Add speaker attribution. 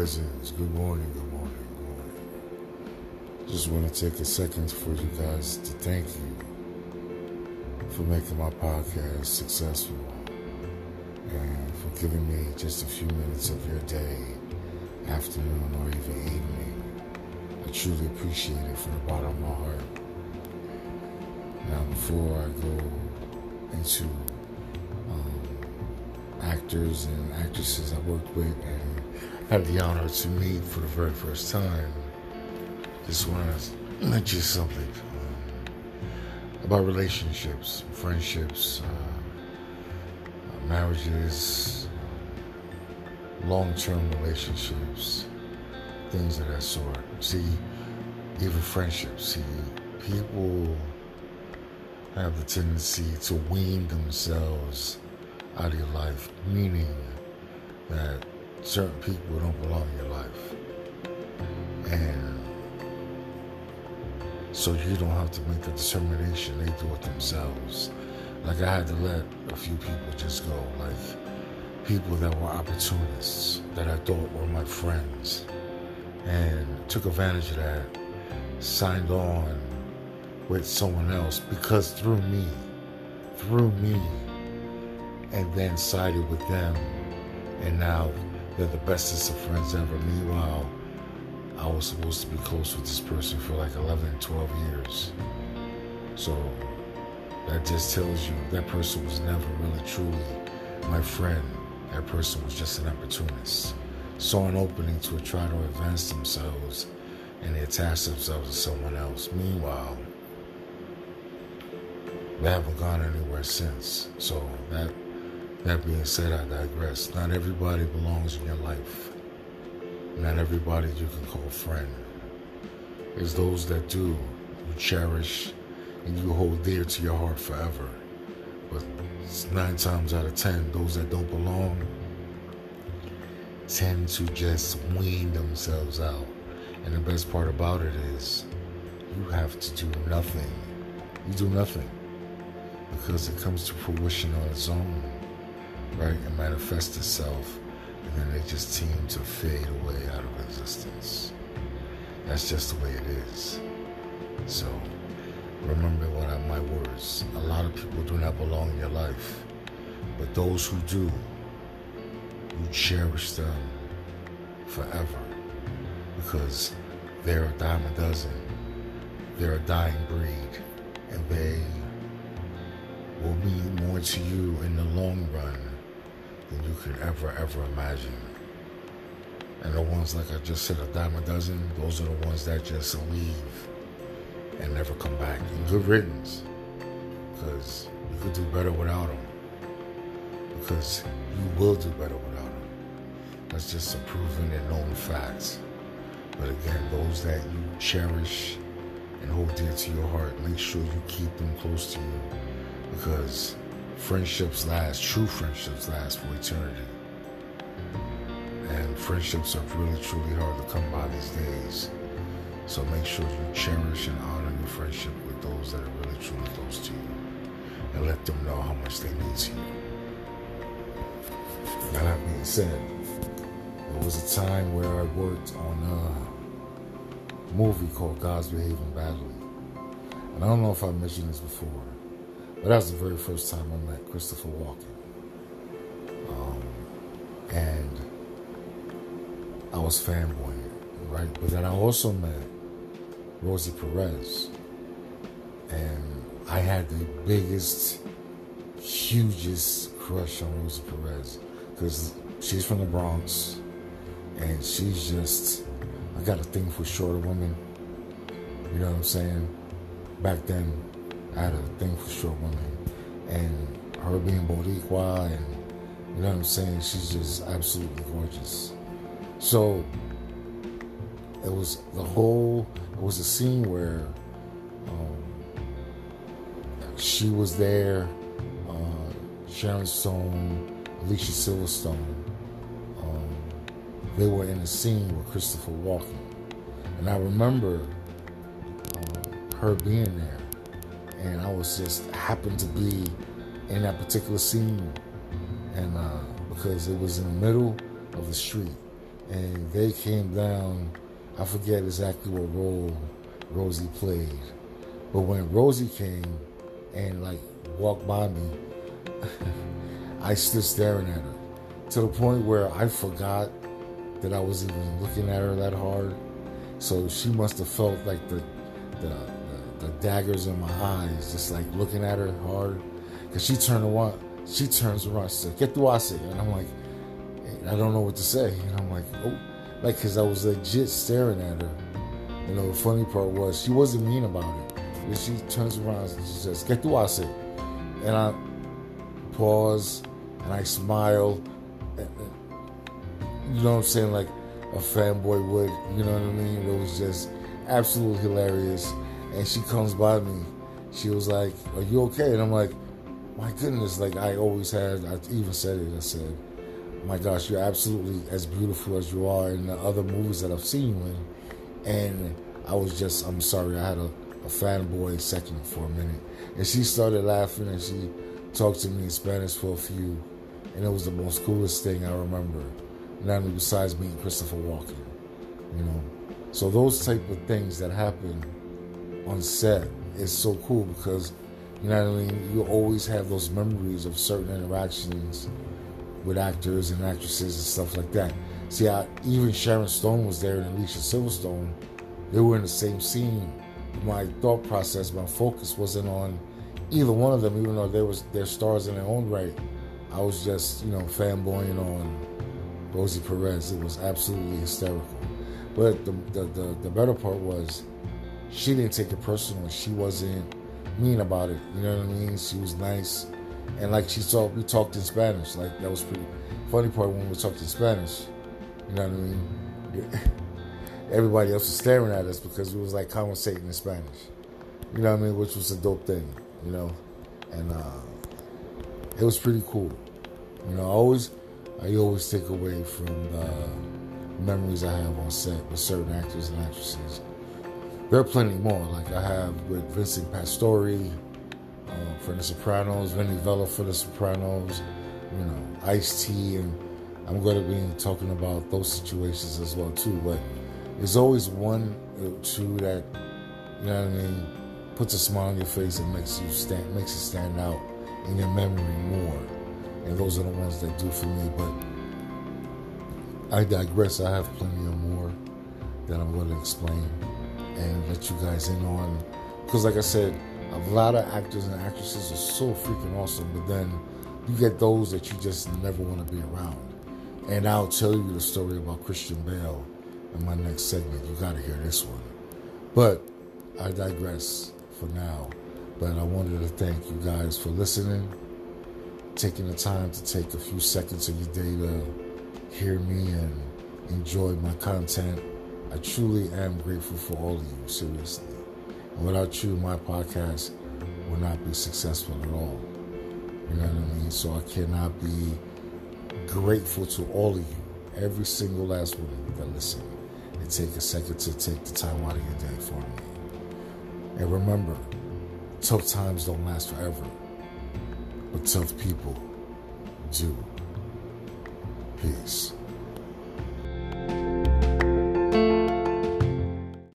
Speaker 1: risings. Good morning, good morning, good morning. Just want to take a second for you guys to thank you for making my podcast successful and for giving me just a few minutes of your day, afternoon, or even evening. I truly appreciate it from the bottom of my heart. Now, before I go into um, actors and actresses I worked with and had the honor to meet for the very first time, just want to mention something um, about relationships, friendships, uh, marriages, long-term relationships, things of that sort. See, even friendships. See, people have the tendency to wean themselves out of your life, meaning that certain people don't belong in your life. And so you don't have to make the determination, they do it themselves. Like I had to let a few people just go, like people that were opportunists that I thought were my friends and took advantage of that, signed on with someone else because through me, through me, and then sided with them, and now they're the bestest of friends ever. Meanwhile, I was supposed to be close with this person for like 11, 12 years. So that just tells you that person was never really truly my friend. That person was just an opportunist. Saw an opening to try to advance themselves and they attach themselves to someone else. Meanwhile, they haven't gone anywhere since. So that that being said, I digress. Not everybody belongs in your life. Not everybody you can call friend. There's those that do, you cherish, and you hold dear to your heart forever. But nine times out of ten, those that don't belong tend to just wean themselves out. And the best part about it is, you have to do nothing. You do nothing because it comes to fruition on its own, right? It manifests itself, and then they just seem to fade away out of existence. That's just the way it is. So, remember what are my words. A lot of people do not belong in your life, but those who do, you cherish them forever because they're a dime a dozen. They're a dying breed, and they will mean more to you in the long run than you could ever, ever imagine. And the ones, like I just said, a dime a dozen, those are the ones that just leave and never come back. And good riddance, because you could do better without them. Because you will do better without them. That's just a proven and known fact. But again, those that you cherish and hold dear to your heart, make sure you keep them close to you because friendships last, true friendships last for eternity. And friendships are really, truly hard to come by these days. So make sure you cherish and honor your friendship with those that are really, truly close to you. And let them know how much they mean to you. Now, that being said, there was a time where I worked on a movie called Gods Behaving Badly. And I don't know if I mentioned this before, but that was the very first time I met Christopher Walken. Um, and I was fanboying, right? But then I also met Rosie Perez. And I had the biggest, hugest crush on Rosie Perez because she's from the Bronx and she's just, I got a thing for shorter women. You know what I'm saying? Back then, I had a thing for short women. And her being Boricua and, you know what I'm saying? She's just absolutely gorgeous. So, it was the whole, it was a scene where um, she was there, uh, Sharon Stone, Alicia Silverstone. Um, they were in a scene with Christopher Walken. And I remember uh, her being there. And I was just happened to be in that particular scene. And uh, because it was in the middle of the street. and they came down. I forget exactly what role Rosie played, but when Rosie came and like walked by me, I stood staring at her to the point where I forgot that I was even looking at her that hard. So she must have felt like the the, the, daggers in my eyes, just like looking at her hard. Cause she turned around, she turns around, she said, "Get the I and I'm like, I don't know what to say, and I'm like, oh, like, cause I was legit staring at her. You know, the funny part was she wasn't mean about it. But she turns around and she says, "Get the I and I pause and I smile. You know what I'm saying? Like a fanboy would. You know what I mean? It was just absolutely hilarious. And she comes by me. She was like, "Are you okay?" And I'm like, "My goodness!" Like I always had. I even said it. I said, "My gosh, you're absolutely as beautiful as you are in the other movies that I've seen you in." And I was just, I'm sorry, I had a, a fanboy second for a minute. And she started laughing and she talked to me in Spanish for a few. And it was the most coolest thing I remember. Not only besides meeting Christopher Walken, you know. So those type of things that happen on set is so cool because you know what I mean. You always have those memories of certain interactions with actors and actresses and stuff like that. See, I, even Sharon Stone was there and Alicia Silverstone. They were in the same scene. My thought process, my focus wasn't on either one of them, even though they was their stars in their own right. I was just, you know, fanboying on Rosie Perez. It was absolutely hysterical. But the, the, the, the better part was she didn't take it personal. She wasn't mean about it. You know what I mean? She was nice. And like she talked, we talked in Spanish. Like that was pretty funny part when we talked in Spanish. You know what I mean? Everybody else was staring at us because we was like conversating in Spanish. You know what I mean? Which was a dope thing, you know? And uh, it was pretty cool. You know, I always I always take away from the memories I have on set with certain actors and actresses. There are plenty more, like I have with Vincent Pastore uh, for The Sopranos, Vinny Vella for The Sopranos, you know, Ice T, and I'm going to be talking about those situations as well too. But there's always one or two that, you know what I mean, puts a smile on your face and makes you stand, makes you stand out in your memory more and those are the ones that do for me. But I digress. I have plenty of more that I'm going to explain and let you guys in on. Because, like I said, a lot of actors and actresses are so freaking awesome, but then you get those that you just never want to be around. And I'll tell you the story about Christian Bale in my next segment. You got to hear this one. But I digress for now. But I wanted to thank you guys for listening taking the time to take a few seconds of your day to hear me and enjoy my content. I truly am grateful for all of you, seriously. And without you, my podcast would not be successful at all. You know what I mean? So I cannot be grateful to all of you, every single last one of you that listen, and take a second to take the time out of your day for me. And remember, tough times don't last forever but tough people do. Peace.